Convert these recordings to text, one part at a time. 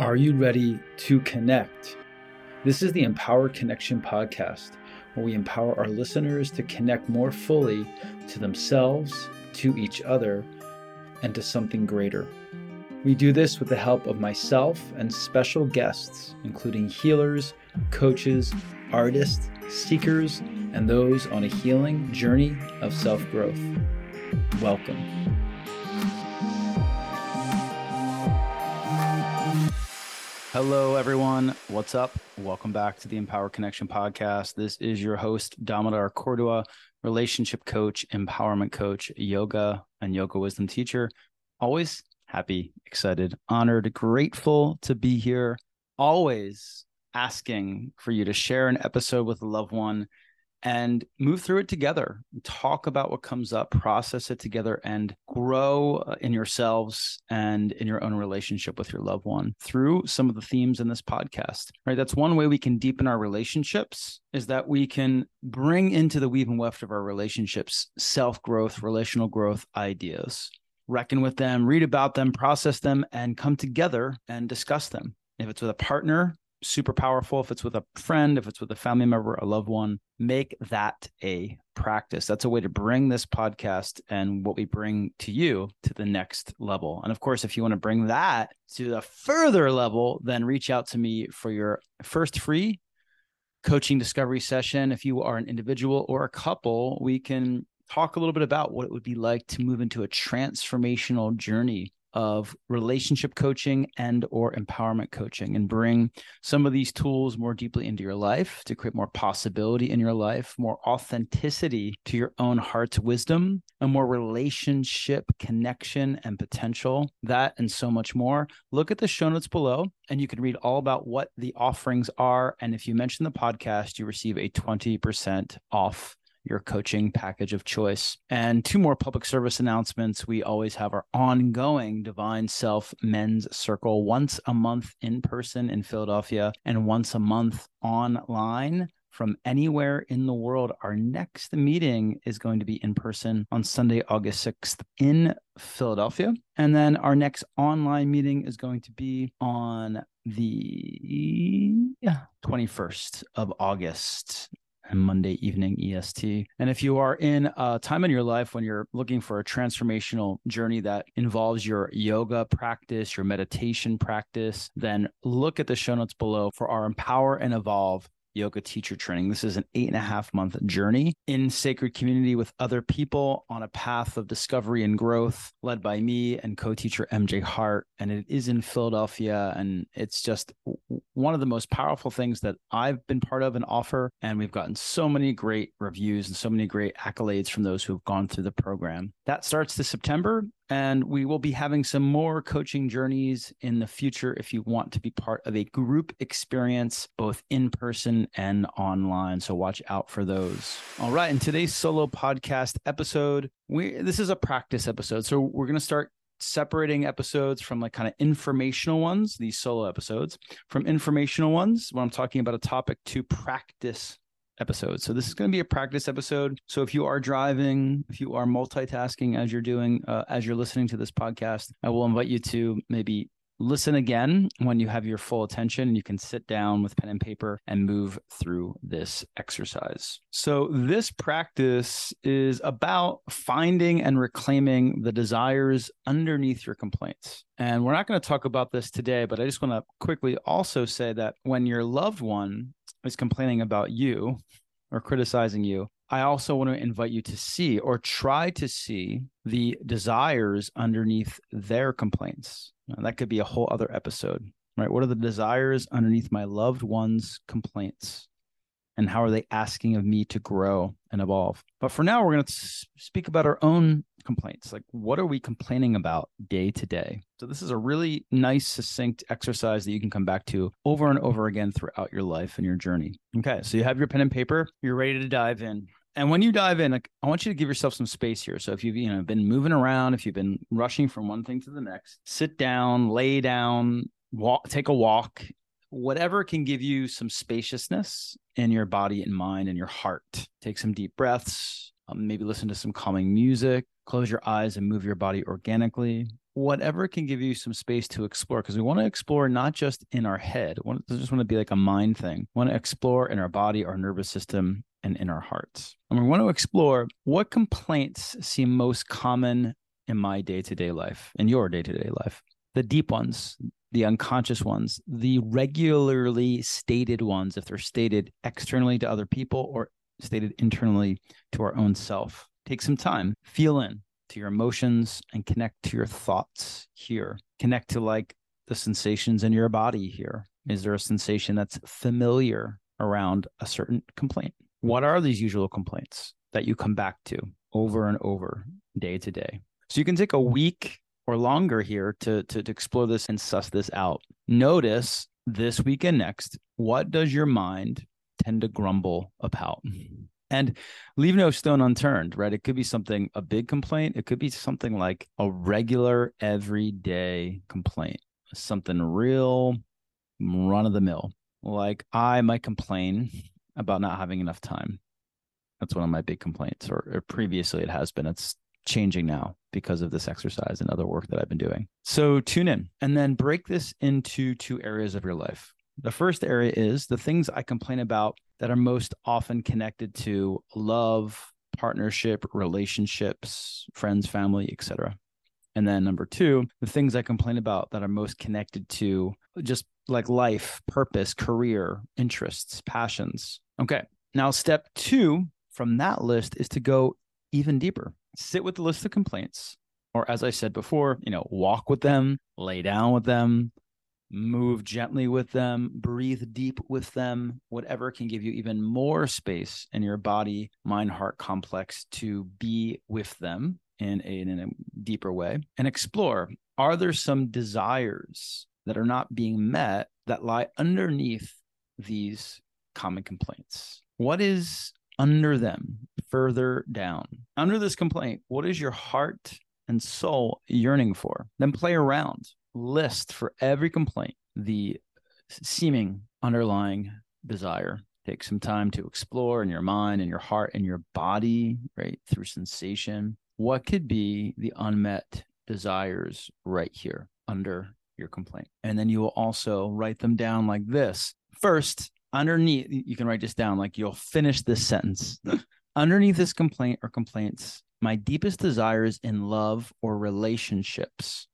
Are you ready to connect? This is the Empowered Connection podcast, where we empower our listeners to connect more fully to themselves, to each other, and to something greater. We do this with the help of myself and special guests, including healers, coaches, artists, seekers, and those on a healing journey of self growth. Welcome. Hello, everyone. What's up? Welcome back to the Empowered Connection podcast. This is your host, Damodar Cordua, relationship coach, empowerment coach, yoga, and yoga wisdom teacher. Always happy, excited, honored, grateful to be here. Always asking for you to share an episode with a loved one and move through it together. Talk about what comes up, process it together, and grow uh, in yourselves and in your own relationship with your loved one through some of the themes in this podcast. Right. That's one way we can deepen our relationships is that we can bring into the weave and weft of our relationships self growth, relational growth ideas. Reckon with them, read about them, process them, and come together and discuss them. If it's with a partner, super powerful. If it's with a friend, if it's with a family member, a loved one, make that a practice. That's a way to bring this podcast and what we bring to you to the next level. And of course, if you want to bring that to a further level, then reach out to me for your first free coaching discovery session. If you are an individual or a couple, we can talk a little bit about what it would be like to move into a transformational journey of relationship coaching and or empowerment coaching and bring some of these tools more deeply into your life to create more possibility in your life more authenticity to your own heart's wisdom a more relationship connection and potential that and so much more. Look at the show notes below and you can read all about what the offerings are. And if you mention the podcast you receive a 20% off your coaching package of choice. And two more public service announcements. We always have our ongoing Divine Self Men's Circle once a month in person in Philadelphia and once a month online from anywhere in the world. Our next meeting is going to be in person on Sunday, August 6th in Philadelphia. And then our next online meeting is going to be on the 21st of August and Monday evening EST. And if you are in a time in your life when you're looking for a transformational journey that involves your yoga practice, your meditation practice, then look at the show notes below for our Empower and Evolve yoga teacher training. This is an eight and a half month journey in sacred community with other people on a path of discovery and growth, led by me and co teacher MJ Hart. And it is in Philadelphia. And it's just one of the most powerful things that I've been part of and offer. And we've gotten so many great reviews and so many great accolades from those who have gone through the program. That starts this September. And we will be having some more coaching journeys in the future if you want to be part of a group experience, both in person and online. So watch out for those. All right. In today's solo podcast episode, we this is a practice episode. So we're going to start separating episodes from like kind of informational ones, these solo episodes, from informational ones when I'm talking about a topic to practice episode. So this is going to be a practice episode. So if you are driving, if you are multitasking as you're doing, uh, as you're listening to this podcast, I will invite you to maybe listen again when you have your full attention and you can sit down with pen and paper and move through this exercise. So, this practice is about finding and reclaiming the desires underneath your complaints. And we're not going to talk about this today, but I just want to quickly also say that when your loved one is complaining about you or criticizing you, I also want to invite you to see or try to see the desires underneath their complaints. Now, that could be a whole other episode, right? What are the desires underneath my loved one's complaints? And how are they asking of me to grow and evolve? But for now, we're going to speak about our own complaints. Like, what are we complaining about day to day? So, this is a really nice, succinct exercise that you can come back to over and over again throughout your life and your journey. Okay. So, you have your pen and paper, you're ready to dive in. And when you dive in, I want you to give yourself some space here. So if you've you know been moving around, if you've been rushing from one thing to the next, sit down, lay down, walk, take a walk, whatever can give you some spaciousness in your body and mind and your heart. Take some deep breaths. Um, maybe listen to some calming music. Close your eyes and move your body organically whatever can give you some space to explore because we want to explore not just in our head. We just want to be like a mind thing. We want to explore in our body, our nervous system, and in our hearts. And we want to explore what complaints seem most common in my day to day life, in your day to day life. The deep ones, the unconscious ones, the regularly stated ones, if they're stated externally to other people or stated internally to our own self. Take some time, feel in to your emotions and connect to your thoughts here. Connect to like the sensations in your body here. Is there a sensation that's familiar around a certain complaint? What are these usual complaints that you come back to over and over, day to day? So you can take a week or longer here to, to, to explore this and suss this out. Notice this week and next, what does your mind tend to grumble about? Mm-hmm. And leave no stone unturned, right? It could be something, a big complaint. It could be something like a regular, everyday complaint, something real run of the mill. Like I might complain about not having enough time. That's one of my big complaints, or, or previously it has been. It's changing now because of this exercise and other work that I've been doing. So tune in and then break this into two areas of your life. The first area is the things I complain about that are most often connected to love, partnership, relationships, friends, family, etc. And then number two, the things I complain about that are most connected to just like life, purpose, career, interests, passions. Okay. Now, step two from that list is to go even deeper. Sit with the list of complaints, or as I said before, you know, walk with them, lay down with them, move gently with them, breathe deep with them, whatever can give you even more space in your body, mind, heart complex to be with them in a, in a deeper way and explore are there some desires that are not being met that lie underneath these common complaints? What is under them further down? Under this complaint, what is your heart and soul yearning for? Then play around, list for every complaint the seeming underlying desire. Take some time to explore in your mind and your heart and your body, right? Through sensation. What could be the unmet desires right here under your complaint. And then you will also write them down like this. First, underneath, you can write this down like you'll finish this sentence. underneath this complaint or complaints, my deepest desires in love or relationships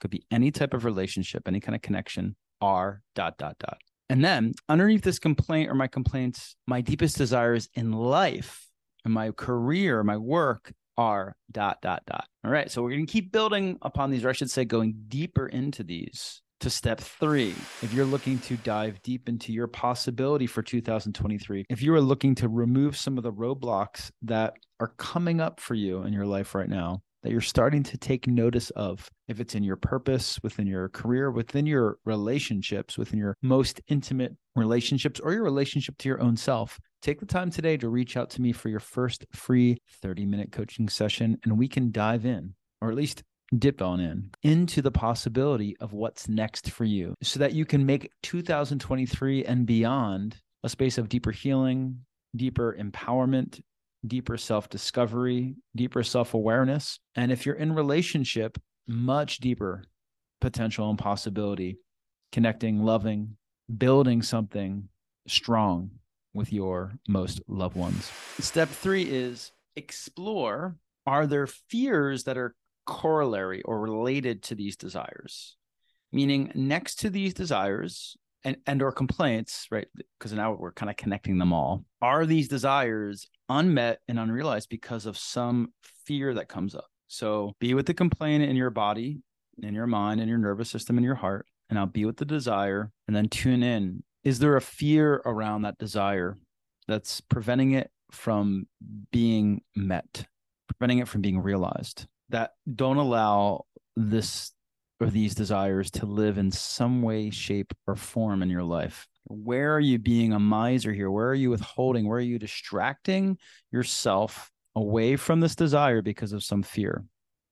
could be any type of relationship, any kind of connection are dot, dot, dot. And then underneath this complaint or my complaints, my deepest desires in life and my career, my work are dot dot dot. All right. So we're going to keep building upon these, or I should say, going deeper into these to step three. If you're looking to dive deep into your possibility for 2023, if you are looking to remove some of the roadblocks that are coming up for you in your life right now, that you're starting to take notice of, if it's in your purpose, within your career, within your relationships, within your most intimate relationships, or your relationship to your own self, take the time today to reach out to me for your first free 30 minute coaching session, and we can dive in, or at least dip on in, into the possibility of what's next for you so that you can make 2023 and beyond a space of deeper healing, deeper empowerment, deeper self discovery, deeper self awareness. And if you're in relationship, much deeper potential and possibility, connecting, loving, building something strong with your most loved ones. Step three is explore are there fears that are corollary or related to these desires? Meaning, next to these desires, and, and or complaints right? Because now we're kind of connecting them all. Are these desires unmet and unrealized because of some fear that comes up? So be with the complaint in your body in your mind in your nervous system in your heart and i'll be with the desire and then tune in. Is there a fear around that desire that's preventing it from being met, preventing it from being realized, that don't allow this or these desires to live in some way, shape, or form in your life. Where are you being a miser here? Where are you withholding? Where are you distracting yourself away from this desire because of some fear?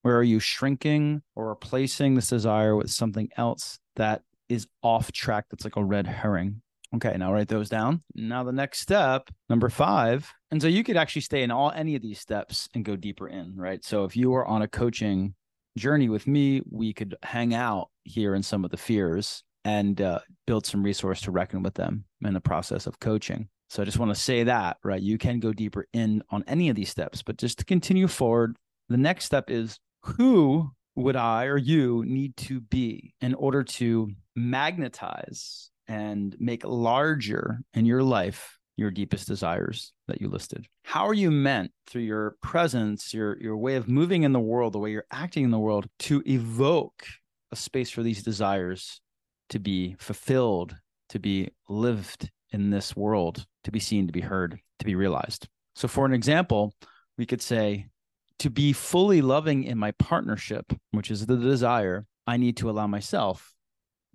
Where are you shrinking or replacing this desire with something else that is off track that's like a red herring? Okay, now write those down. Now the next step, number five, and so you could actually stay in all any of these steps and go deeper in, right? So if you are on a coaching journey with me, we could hang out here in some of the fears and uh, build some resource to reckon with them in the process of coaching. So I just want to say that, right? You can go deeper in on any of these steps, but just to continue forward, the next step is who would I or you need to be in order to magnetize and make larger in your life your deepest desires that you listed? How are you meant through your presence, your your way of moving in the world, the way you're acting in the world to evoke a space for these desires to be fulfilled, to be lived in this world, to be seen, to be heard, to be realized? So for an example, we could say to be fully loving in my partnership, which is the desire, I need to allow myself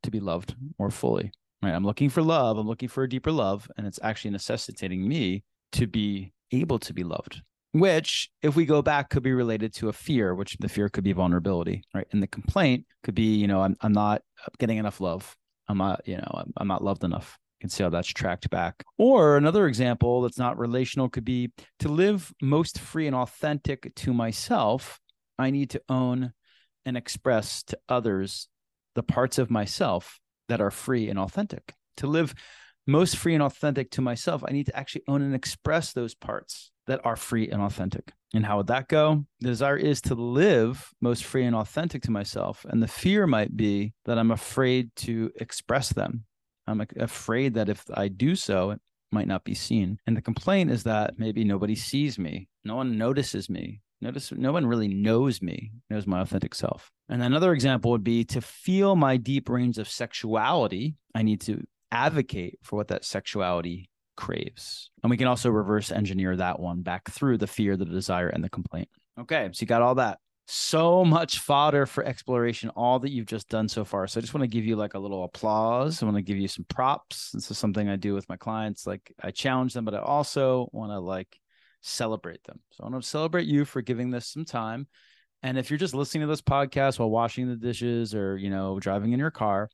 to be loved more fully right? I'm looking for love i'm looking for a deeper love and it's actually necessitating me to be able to be loved which if we go back could be related to a fear which the fear could be vulnerability right? And the complaint could be you know i'm, I'm not getting enough love. I'm not you know I'm, I'm not loved enough. You can see how that's tracked back. Or another example that's not relational could be to live most free and authentic to myself i need to own and express to others the parts of myself that are free and authentic. To live most free and authentic to myself, I need to actually own and express those parts that are free and authentic. And how would that go? The desire is to live most free and authentic to myself. And the fear might be that I'm afraid to express them. I'm afraid that if I do so, it might not be seen. And the complaint is that maybe nobody sees me, no one notices me, Notice no one really knows me, knows my authentic self. And another example would be to feel my deep range of sexuality. I need to advocate for what that sexuality craves. And we can also reverse engineer that one back through the fear, the desire, and the complaint. Okay, so you got all that. So much fodder for exploration, all that you've just done so far. So I just want to give you like a little applause. I want to give you some props. This is something I do with my clients. Like I challenge them, but I also want to like celebrate them. So I want to celebrate you for giving this some time. And if you're just listening to this podcast while washing the dishes or, you know, driving in your car,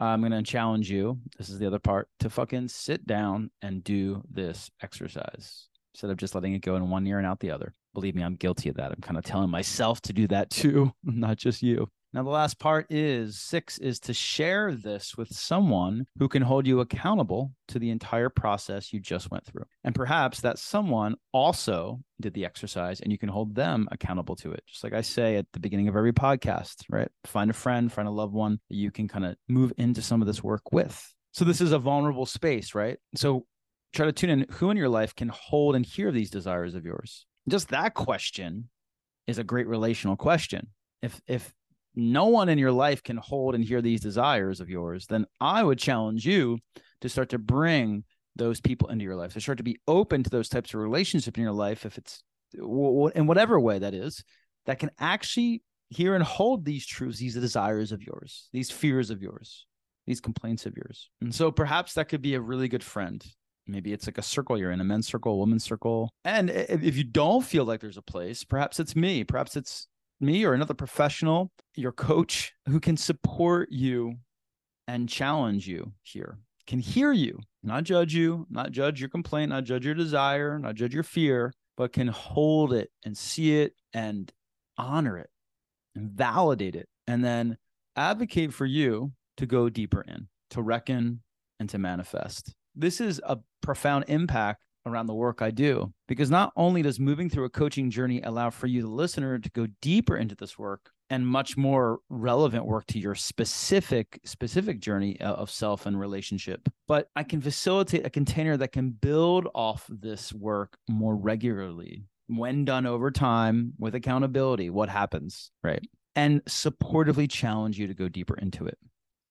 I'm going to challenge you. This is the other part to fucking sit down and do this exercise instead of just letting it go in one ear and out the other. Believe me, I'm guilty of that. I'm kind of telling myself to do that too, not just you. Now, the last part is six is to share this with someone who can hold you accountable to the entire process you just went through. And perhaps that someone also did the exercise and you can hold them accountable to it. Just like I say at the beginning of every podcast, right? Find a friend, find a loved one that you can kind of move into some of this work with. So, this is a vulnerable space, right? So, try to tune in who in your life can hold and hear these desires of yours. Just that question is a great relational question. If if no one in your life can hold and hear these desires of yours, then I would challenge you to start to bring those people into your life, to start to be open to those types of relationship in your life, if it's in whatever way that is, that can actually hear and hold these truths, these desires of yours, these fears of yours, these complaints of yours. And so perhaps that could be a really good friend. Maybe it's like a circle you're in, a men's circle, a women's circle. And if you don't feel like there's a place, perhaps it's me, perhaps it's me or another professional, your coach who can support you and challenge you here, can hear you, not judge you, not judge your complaint, not judge your desire, not judge your fear, but can hold it and see it and honor it and validate it and then advocate for you to go deeper in, to reckon and to manifest. This is a profound impact around the work I do. Because not only does moving through a coaching journey allow for you, the listener, to go deeper into this work and much more relevant work to your specific specific journey uh, of self and relationship but i can facilitate a container that can build off this work more regularly when done over time with accountability what happens right and supportively challenge you to go deeper into it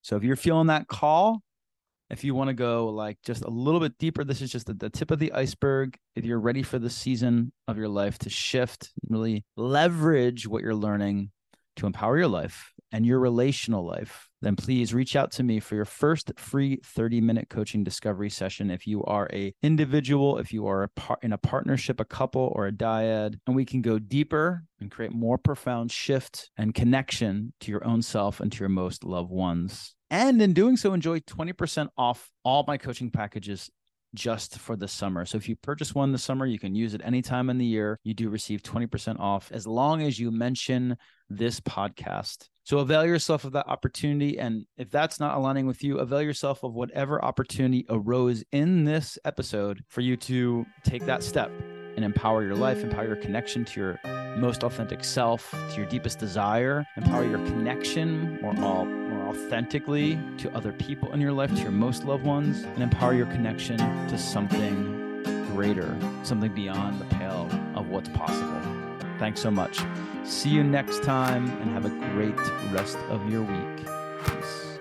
so if you're feeling that call if you want to go like just a little bit deeper, this is just the, the, tip of the iceberg. If you're ready for the season of your life to shift, really leverage what you're learning to empower your life and your relational life, then please reach out to me for your first free 30 minute coaching discovery session. If you are a individual, if you are a par- in a partnership, a couple or a dyad, and we can go deeper and create more profound shift and connection to your own self and to your most loved ones. And in doing so, enjoy 20% off all my coaching packages just for the summer. So if you purchase one this summer, you can use it any time in the year. You do receive 20% off as long as you mention this podcast. So avail yourself of that opportunity. And if that's not aligning with you, avail yourself of whatever opportunity arose in this episode for you to take that step and empower your life, empower your connection to your most authentic self, to your deepest desire, empower your connection or all more authentically to other people in your life, to your most loved ones, and empower your connection to something greater, something beyond the pale of what's possible. Thanks so much. See you next time and have a great rest of your week. Peace.